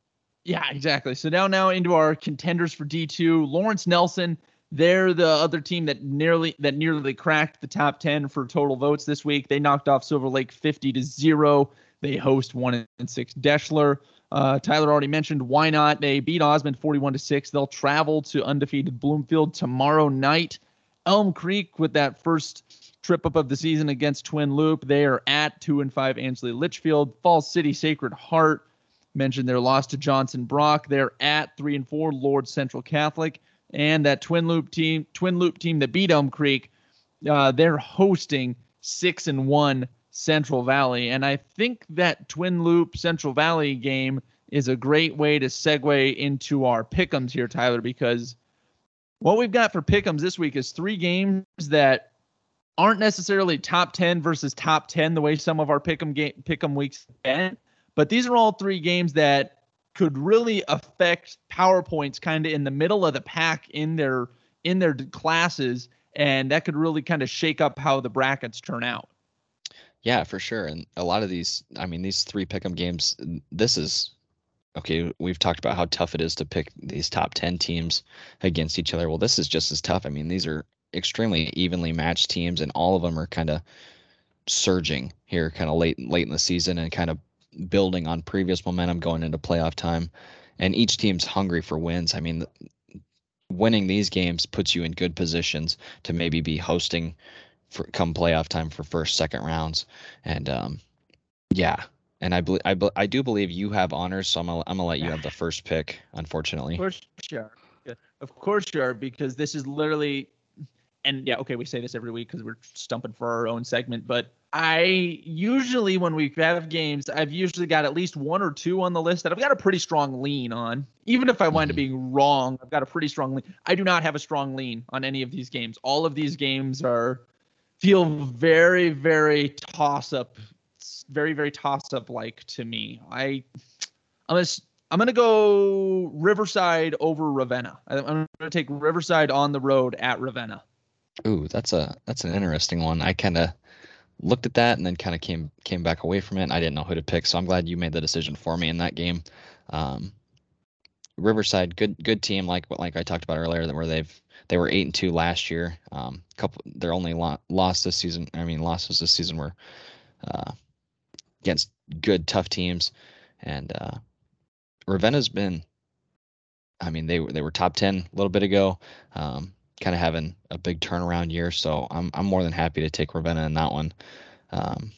yeah exactly so down now into our contenders for d2 lawrence nelson they're the other team that nearly that nearly cracked the top 10 for total votes this week they knocked off silver lake 50 to 0 they host 1 and 6 Deshler. Uh, Tyler already mentioned Wynot They beat Osmond 41 to 6. They'll travel to undefeated Bloomfield tomorrow night. Elm Creek with that first trip up of the season against Twin Loup. They are at two and five Ansley Litchfield. Falls City Sacred Heart mentioned their loss to Johnson Brock. They're at three and four Lourdes Central Catholic. and that Twin Loup team, Twin Loup team that beat Elm Creek, uh, they're hosting six and one Central Valley, and I think that Twin Loup Central Valley game is a great way to segue into our pickums here, Tyler, because what we've got for pickums this week is three games that aren't necessarily top 10 versus top 10 the way some of our pick'em game pick'em weeks been, but these are all three games that could really affect PowerPoints kind of in the middle of the pack in their in their classes and that could really kind of shake up how the brackets turn out. Yeah, for sure. And a lot of these, I mean, these three pick'em games, this is okay. We've talked about how tough it is to pick these top 10 teams against each other. Well, this is just as tough. I mean, these are extremely evenly matched teams, and all of them are kind of surging here, kind of late late in the season, and kind of building on previous momentum going into playoff time. And each team's hungry for wins. I mean, winning these games puts you in good positions to maybe be hosting for come playoff time for first, second rounds. And um, yeah, and I believe I, be- I do believe you have honors, so I'm gonna, I'm gonna let you have the first pick. Unfortunately, of course you are. Of course you are, because this is literally and yeah, okay, we say this every week because we're stumping for our own segment, but I usually when we have games, I've usually got at least one or two on the list that I've got a pretty strong lean on. Even if I wind up mm-hmm. being wrong, I've got a pretty strong lean. I do not have a strong lean on any of these games. All of these games are feel very, very toss up, very, very toss up like to me. I I'm gonna I'm gonna go Riverside over Ravenna. I'm gonna take Riverside on the road at Ravenna. Ooh, that's a that's an interesting one. I kind of looked at that and then kind of came came back away from it. I didn't know who to pick, so I'm glad you made the decision for me in that game. Um, Riverside, good good team, like like I talked about earlier, that where they've they were eight and two last year. Um, couple their only lo- loss this season. I mean, losses this season were uh, against good tough teams, and uh, Ravenna's been. I mean, they were they were top ten a little bit ago. Um, kind of having a big turnaround year. So I'm I'm more than happy to take Ravenna in that one. Um,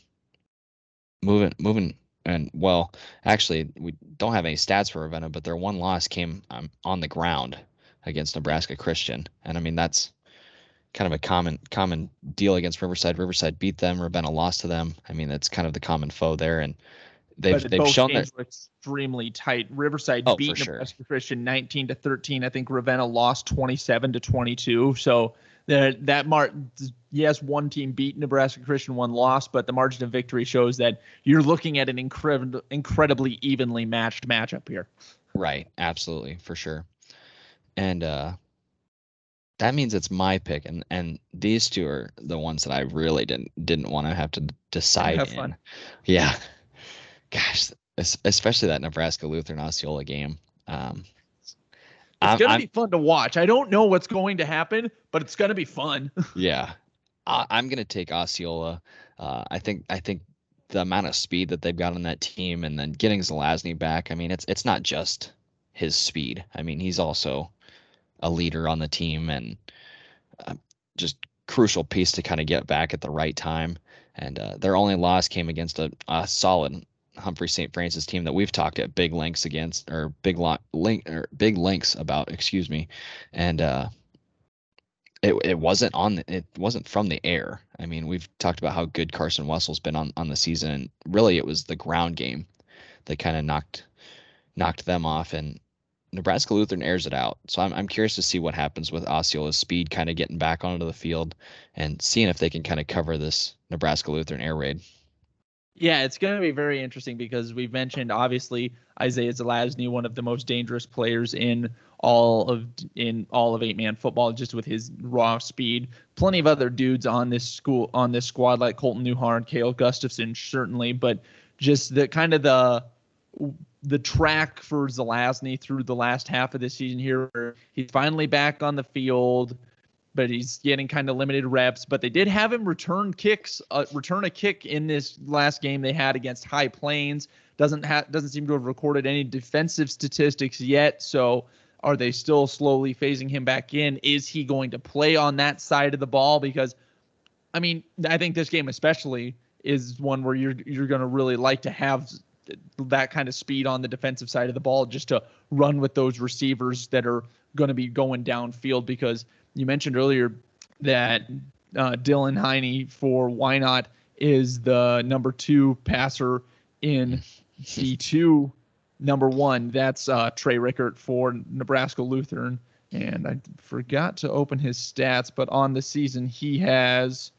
moving moving and well, actually we don't have any stats for Ravenna, but their one loss came um, on the ground against Nebraska Christian, and I mean that's kind of a common common deal against Riverside. Riverside beat them, Ravenna lost to them. I mean that's kind of the common foe there, and they've they've shown that extremely tight. Riverside oh, beat Nebraska sure. Christian 19 to 13. I think Ravenna lost 27 to 22. So that that mark yes, one team beat Nebraska Christian, one lost, but the margin of victory shows that you're looking at an incredible incredibly evenly matched matchup here. Right, absolutely, for sure. And uh that means it's my pick and and these two are the ones that I really didn't didn't want to have to decide have in. Fun. Yeah gosh, especially that Nebraska Lutheran Osceola game. Um, it's gonna I'm, be fun to watch. I don't know what's going to happen, but it's gonna be fun. yeah, I, am gonna take Osceola. Uh, I think I think the amount of speed that they've got on that team, and then getting Zelazny back. I mean, it's it's not just his speed. I mean, he's also a leader on the team and uh, just crucial piece to kind of get back at the right time. And uh, their only loss came against a, a solid Humphrey St. Francis team that we've talked at big lengths against or big lot link or big links about, excuse me. And uh it it wasn't on the, it wasn't from the air. I mean, we've talked about how good Carson Wessel's been on on the season and really it was the ground game that kind of knocked knocked them off and Nebraska Lutheran airs it out. So I'm I'm curious to see what happens with Osceola's speed kind of getting back onto the field and seeing if they can kind of cover this Nebraska Lutheran air raid. Yeah, it's going to be very interesting because we've mentioned obviously Isaiah Zelazny, one of the most dangerous players in all of in all of eight man football, just with his raw speed. Plenty of other dudes on this school on this squad like Colton Newhart, Kale Gustafson, certainly, but just the kind of the the track for Zelazny through the last half of the season here. He's finally back on the field but he's getting kind of limited reps. But they did have him return kicks, uh, return a kick in this last game they had against High Plains. Doesn't have doesn't seem to have recorded any defensive statistics yet. So are they still slowly phasing him back in? Is he going to play on that side of the ball? Because I mean, I think this game especially is one where you're you're going to really like to have that kind of speed on the defensive side of the ball just to run with those receivers that are going to be going downfield because you mentioned earlier that uh, Dylan Heine for Wynot is the number two passer in D2. Number one, that's uh, Trey Rickert for Nebraska Lutheran. And I forgot to open his stats, but on the season, he has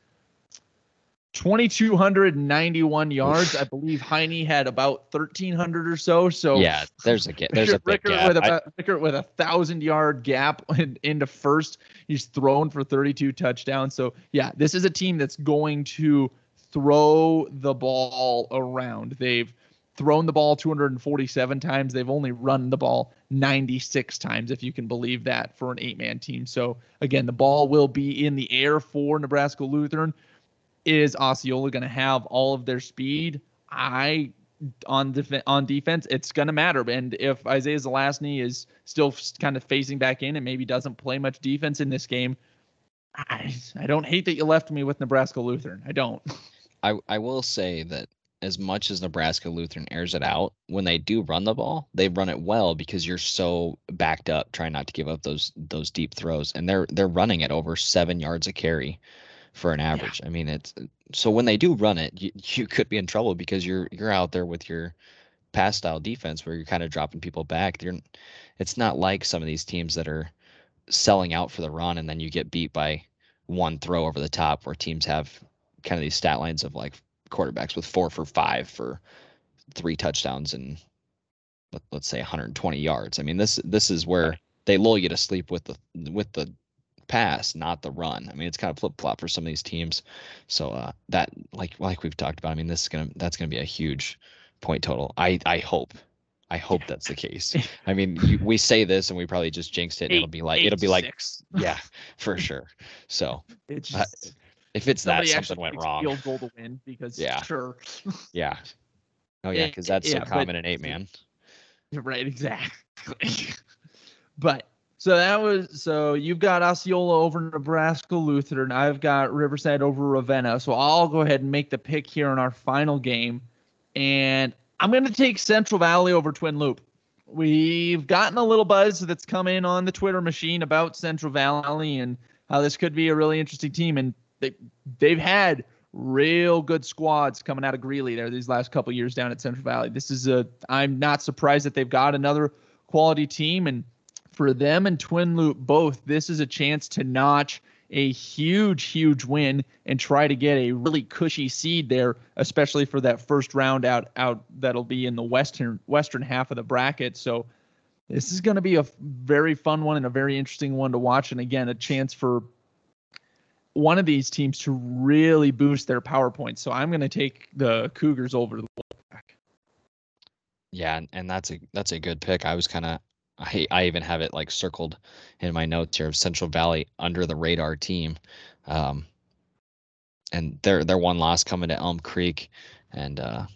2,291 yards. I believe Heine had about 1,300 or so. So yeah, there's a there's a big gap. with I- Rickert with a thousand yard gap in, into first. He's thrown for 32 touchdowns. So yeah, this is a team that's going to throw the ball around. They've thrown the ball 247 times. They've only run the ball 96 times, if you can believe that, for an eight man team. So again, the ball will be in the air for Nebraska Lutheran. Is Osceola going to have all of their speed? I on def- on defense, it's going to matter. And if Isaiah Zelazny is still kind of phasing back in and maybe doesn't play much defense in this game, I I don't hate that you left me with Nebraska Lutheran. I don't. I I will say that as much as Nebraska Lutheran airs it out, when they do run the ball, they run it well because you're so backed up trying not to give up those those deep throws. And they're they're running it over seven yards a carry for an average. I mean it's uh, so when they do run it, you, you could be in trouble because you're you're out there with your pass style defense where you're kind of dropping people back. You're it's not like some of these teams that are selling out for the run and then you get beat by one throw over the top where teams have kind of these stat lines of like quarterbacks with four for five for three touchdowns and let, let's say 120 yards. I mean, this this is where they lull you to sleep with the with the pass, not the run. I mean, it's kind of flip flop for some of these teams. So uh, that like like we've talked about. I mean, this is gonna that's gonna be a huge point total. I I hope. I hope that's the case. I mean, you, we say this and we probably just jinxed it. And it'll be like it'll be like six. yeah, for sure. So It's Uh, if it's that, something went wrong. Field goal to win because Yeah. sure. Yeah. Oh yeah, because that's yeah, so but- common in eight man. Right, exactly. but so that was so you've got Osceola over Nebraska Lutheran. I've got Riverside over Ravenna. So I'll go ahead and make the pick here in our final game. And I'm going to take Central Valley over Twin Loup. We've gotten a little buzz that's come in on the Twitter machine about Central Valley and how this could be a really interesting team. And they, they've had real good squads coming out of Greeley there these last couple years down at Central Valley. This is a I'm not surprised that they've got another quality team and for them and Twin Loup both, this is a chance to notch a huge, huge win and try to get a really cushy seed there, especially for that first round out out that'll be in the western western half of the bracket. So this is going to be a very fun one and a very interesting one to watch. And again, a chance for one of these teams to really boost their power points. So I'm going to take the Cougars over the Wolfpack. Yeah, and, and that's a that's a good pick. I was kind of I I even have it like circled in my notes here of Central Valley under the radar team. Um and their their one loss coming to Elm Creek and uh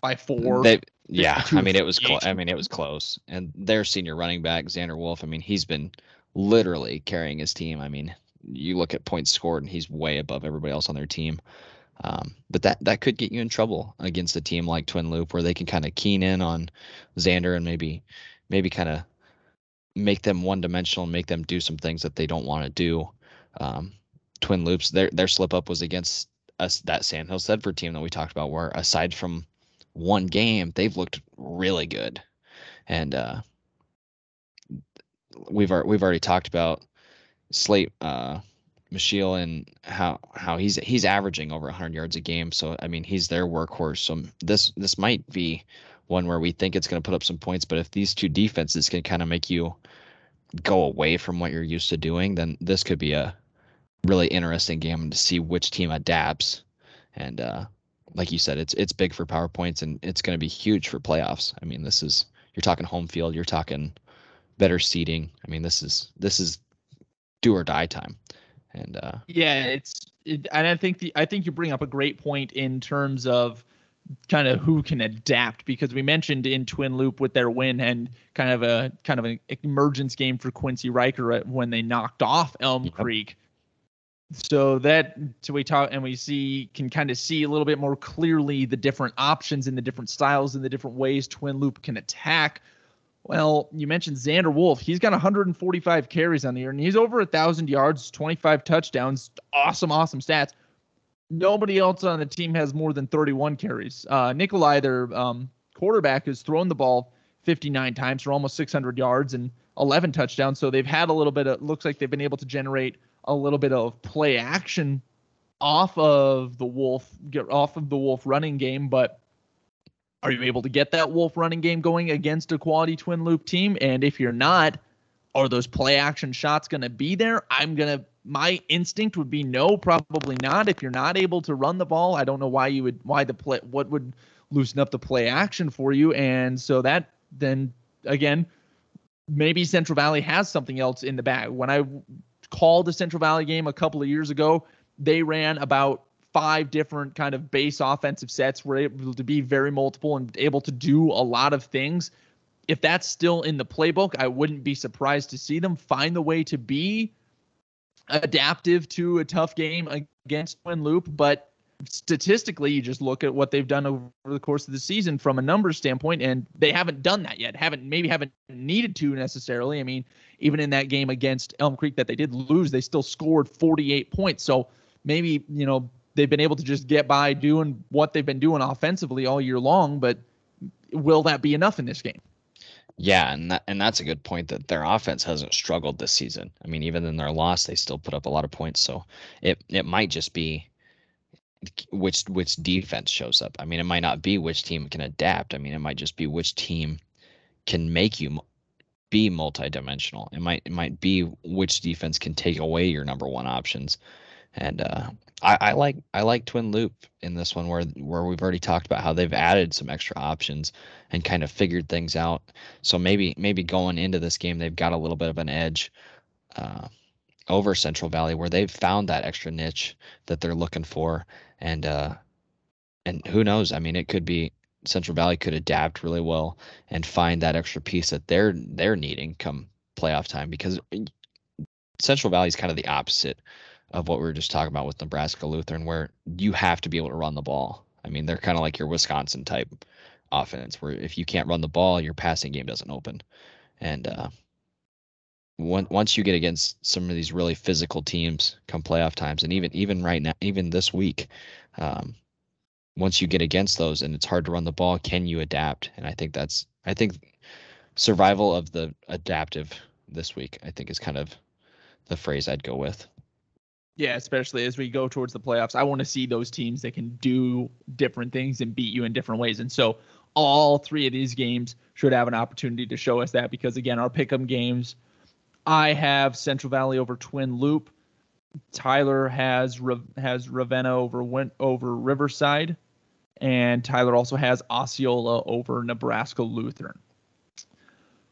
by four. they yeah, I mean it was close. I mean it was close. And their senior running back Xander Wolf, I mean he's been literally carrying his team. I mean, you look at points scored and he's way above everybody else on their team. Um, but that that could get you in trouble against a team like Twin Loup, where they can kind of keen in on Xander and maybe maybe kind of make them one dimensional and make them do some things that they don't want to do. Um, Twin Loups, their their slip up was against us that Sandhill Thedford team that we talked about, where aside from one game, they've looked really good, and uh, we've we've already talked about Slate uh, and how how he's he's averaging over 100 yards a game. So I mean he's their workhorse. So this this might be one where we think it's going to put up some points. But if these two defenses can kind of make you go away from what you're used to doing, then this could be a really interesting game to see which team adapts. And uh, like you said, it's it's big for power points and it's going to be huge for playoffs. I mean, this is you're talking home field, you're talking better seating. I mean, this is this is do or die time. And uh, Yeah, it's it, and I think the I think you bring up a great point in terms of kind of who can adapt because we mentioned in Twin Loup with their win and kind of a kind of an emergence game for Quincy Riker uh, when they knocked off Elm Yep. Creek. so that so we talk and we see can kind of see a little bit more clearly the different options and the different styles and the different ways Twin Loup can attack. Well, you mentioned Xander Wolf. He's got 145 carries on the year, and he's over a thousand yards, 25 touchdowns. Awesome, awesome stats. Nobody else on the team has more than 31 carries. Uh, Nikolai, their um, quarterback, has thrown the ball 59 times for almost 600 yards and 11 touchdowns. So they've had a little bit of looks like they've been able to generate a little bit of play action off of the Wolf, get off of the Wolf running game, but are you able to get that Wolf running game going against a quality Twin Loup team? And if you're not, are those play action shots going to be there? I'm going to my instinct would be no, probably not. If you're not able to run the ball, I don't know why you would why the play what would loosen up the play action for you. And so that then again, maybe Central Valley has something else in the bag. When I called the Central Valley game a couple of years ago, they ran about five different kind of base offensive sets, were able to be very multiple and able to do a lot of things. If that's still in the playbook, I wouldn't be surprised to see them find the way to be adaptive to a tough game against Twin Loup, But statistically, you just look at what they've done over the course of the season from a numbers standpoint, and they haven't done that yet. Haven't maybe haven't needed to necessarily. I mean, even in that game against Elm Creek that they did lose, they still scored 48 points. So maybe you know they've been able to just get by doing what they've been doing offensively all year long, but will that be enough in this game? Yeah, and that, and that's a good point that their offense hasn't struggled this season. I mean, even in their loss, they still put up a lot of points. So it it might just be which which defense shows up. I mean, it might not be which team can adapt. I mean, it might just be which team can make you be multidimensional. It might it might be which defense can take away your number one options. And uh, I, I, like I like Twin Loup in this one where where we've already talked about how they've added some extra options and kind of figured things out. So maybe maybe going into this game they've got a little bit of an edge uh, over Central Valley where they've found that extra niche that they're looking for and uh, and who knows? I mean, it could be Central Valley could adapt really well and find that extra piece that they're they're needing come playoff time because Central Valley is kind of the opposite of what we were just talking about with Nebraska Lutheran, where you have to be able to run the ball. I mean, they're kind of like your Wisconsin type offense, where if you can't run the ball, your passing game doesn't open. And uh, when, once you get against some of these really physical teams come playoff times, and even even right now, even this week, um, once you get against those and it's hard to run the ball, can you adapt? And I think that's I think survival of the adaptive this week. I think is kind of the phrase I'd go with. Yeah, especially as we go towards the playoffs. I want to see those teams that can do different things and beat you in different ways. And so all three of these games should have an opportunity to show us that because again, our pick'em games, I have Central Valley over Twin Loup. Tyler has has Ravenna over went over Riverside, and Tyler also has Osceola over Nebraska Lutheran.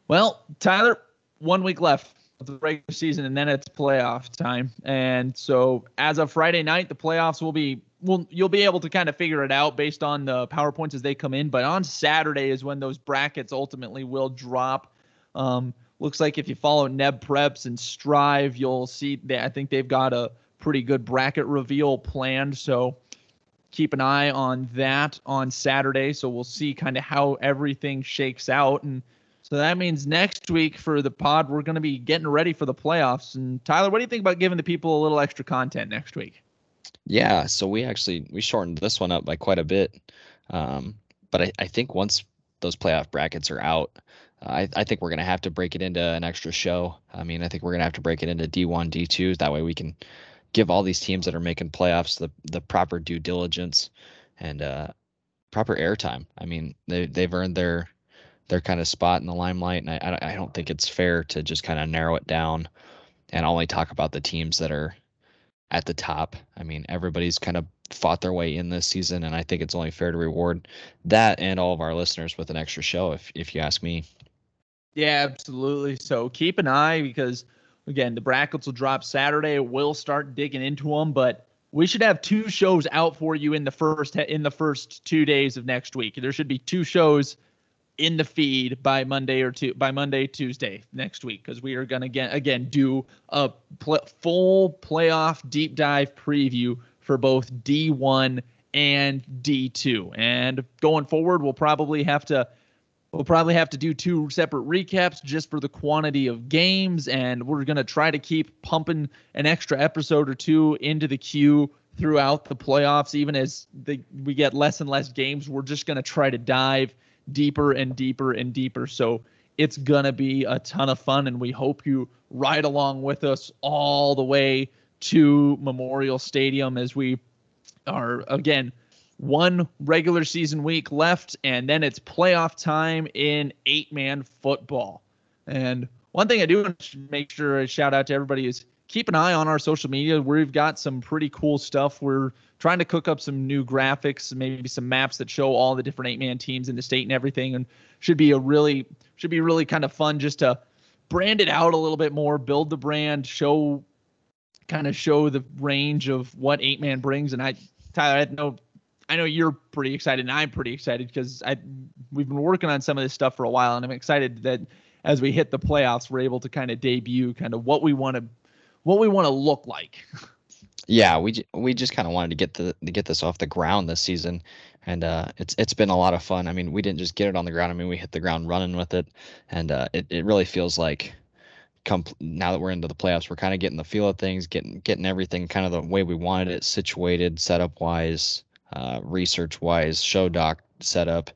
Well, Tyler, one week left the regular season, and then it's playoff time. And so, as of Friday night, the playoffs will be well, you'll be able to kind of figure it out based on the powerpoints as they come in. But on Saturday is when those brackets ultimately will drop. Um, looks like if you follow Neb Preps and Striv, you'll see that I think they've got a pretty good bracket reveal planned. So keep an eye on that on Saturday. So we'll see kind of how everything shakes out and so that means next week for the pod, we're going to be getting ready for the playoffs. And Tyler, what do you think about giving the people a little extra content next week? Yeah, so we actually we shortened this one up by quite a bit, um, but I, I think once those playoff brackets are out, uh, I, I think we're gonna have to break it into an extra show. I mean, I think we're gonna have to break it into D1, D2. That way we can give all these teams that are making playoffs the the proper due diligence and uh, proper airtime. I mean, they they've earned their their kind of spot in the limelight. And I, I don't think it's fair to just kind of narrow it down and only talk about the teams that are at the top. I mean, everybody's kind of fought their way in this season, and I think it's only fair to reward that and all of our listeners with an extra show, if if you ask me. Yeah, absolutely. So keep an eye because again, the brackets will drop Saturday. We'll start digging into them, but we should have two shows out for you in the first in the first two days of next week. There should be two shows in the feed by Monday or two by Monday Tuesday next week because we are gonna get again do a pl- full playoff deep dive preview for both D1 and D2. And going forward, we'll probably have to we'll probably have to do two separate recaps just for the quantity of games and we're going to try to keep pumping an extra episode or two into the queue throughout the playoffs even as the, we get less and less games we're just going to try to dive deeper and deeper and deeper so it's going to be a ton of fun and we hope you ride along with us all the way to memorial stadium as we are again one regular season week left, and then it's playoff time in eight man football. And one thing I do want to make sure I shout out to everybody is keep an eye on our social media. We've got some pretty cool stuff. We're trying to cook up some new graphics, maybe some maps that show all the different eight man teams in the state and everything, and should be a really should be really kind of fun just to brand it out a little bit more, build the brand, show kind of show the range of what eight man brings. And I Tyler, I know I know you're pretty excited, and I'm pretty excited because I we've been working on some of this stuff for a while, and I'm excited that as we hit the playoffs, we're able to kind of debut kind of what we want to what we want to look like. Yeah, we we just kind of wanted to get the to get this off the ground this season, and uh, it's it's been a lot of fun. I mean, we didn't just get it on the ground. I mean, we hit the ground running with it, and uh, it it really feels like come now that we're into the playoffs, we're kind of getting the feel of things, getting getting everything kind of the way we wanted it situated, setup wise, uh, research wise, show doc setup,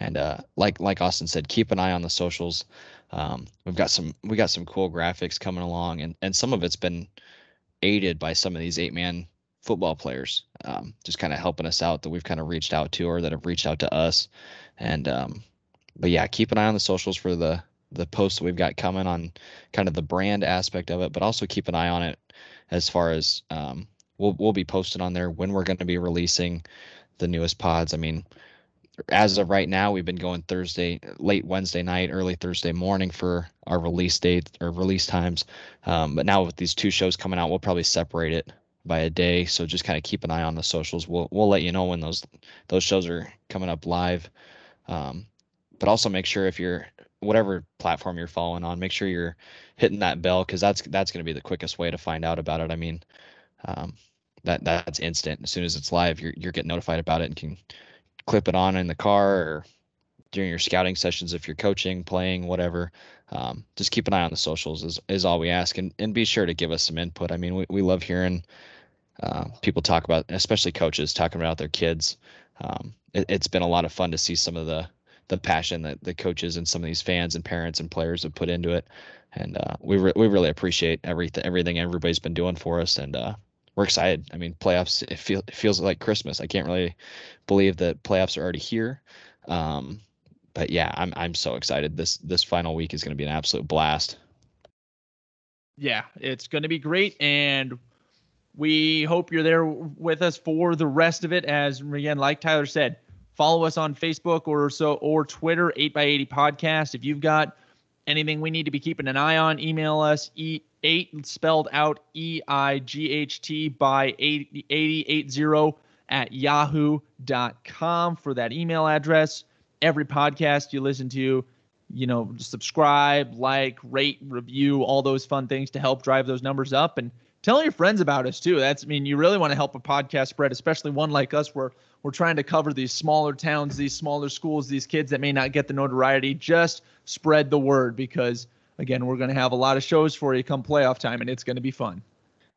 and uh, like like Austin said, keep an eye on the socials. Um, we've got some we got some cool graphics coming along, and and some of it's been aided by some of these eight man football players, um, just kind of helping us out that we've kind of reached out to or that have reached out to us, and um, but yeah, keep an eye on the socials for the the posts that we've got coming on kind of the brand aspect of it, but also keep an eye on it as far as um, we'll we'll be posting on there when we're going to be releasing the newest pods. I mean, as of right now, we've been going Thursday, late Wednesday night, early Thursday morning for our release date or release times. Um, but now with these two shows coming out, we'll probably separate it by a day. So just kind of keep an eye on the socials. We'll we'll let you know when those those shows are coming up live. Um, but also make sure if you're whatever platform you're following on, make sure you're hitting that bell because that's that's going to be the quickest way to find out about it. I mean, um, that that's instant. As soon as it's live, you're you're getting notified about it and can clip it on in the car or during your scouting sessions if you're coaching, playing, whatever. Um, just keep an eye on the socials is, is all we ask and, and be sure to give us some input. I mean, we, we love hearing uh, people talk about, especially coaches talking about their kids. Um, it, has been a lot of fun to see some of the, the passion that the coaches and some of these fans and parents and players have put into it. And uh, we, re- we really appreciate everything, everything everybody's been doing for us. And uh, we're excited. I mean, playoffs it, feel, it feels like Christmas. I can't really believe that playoffs are already here. Um, but yeah, I'm I'm so excited. This this final week is going to be an absolute blast. Yeah, it's going to be great, and we hope you're there with us for the rest of it. As again, like Tyler said, follow us on Facebook or so or Twitter, 8x80 Podcast. If you've got anything we need to be keeping an eye on, email us. E- eight spelled out E I G H T by 8080 at yahoo.com for that email address. Every podcast you listen to, you know, subscribe, like, rate, review, all those fun things to help drive those numbers up and tell your friends about us too. That's I mean, you really want to help a podcast spread, especially one like us where we're trying to cover these smaller towns, these smaller schools, these kids that may not get the notoriety. Just spread the word because again, we're going to have a lot of shows for you come playoff time, and it's going to be fun.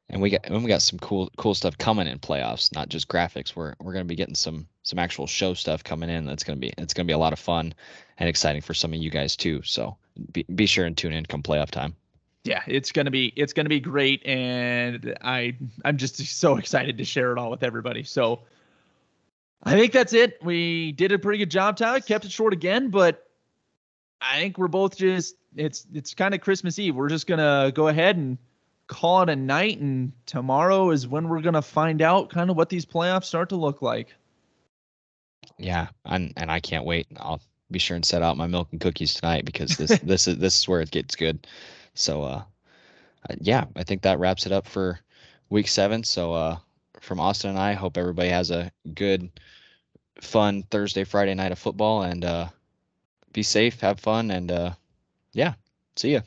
And we got and we got some cool cool stuff coming in playoffs, not just graphics. We're we're going to be getting some some actual show stuff coming in. That's going to be it's going to be a lot of fun and exciting for some of you guys too. So be be sure and tune in come playoff time. Yeah, it's gonna be it's gonna be great, and I I'm just so excited to share it all with everybody. So I think that's it. We did a pretty good job, Tyler. Kept it short again, but I think we're both just it's it's kind of Christmas Eve. We're just gonna go ahead and call it a night, and tomorrow is when we're gonna find out kind of what these playoffs start to look like. Yeah, and and I can't wait. I'll be sure and set out my milk and cookies tonight because this this is this is where it gets good. So uh, uh, yeah, I think that wraps it up for week seven. So uh, from Austin and I, hope everybody has a good, fun Thursday, Friday night of football, and uh, be safe, have fun, and uh, yeah, see ya.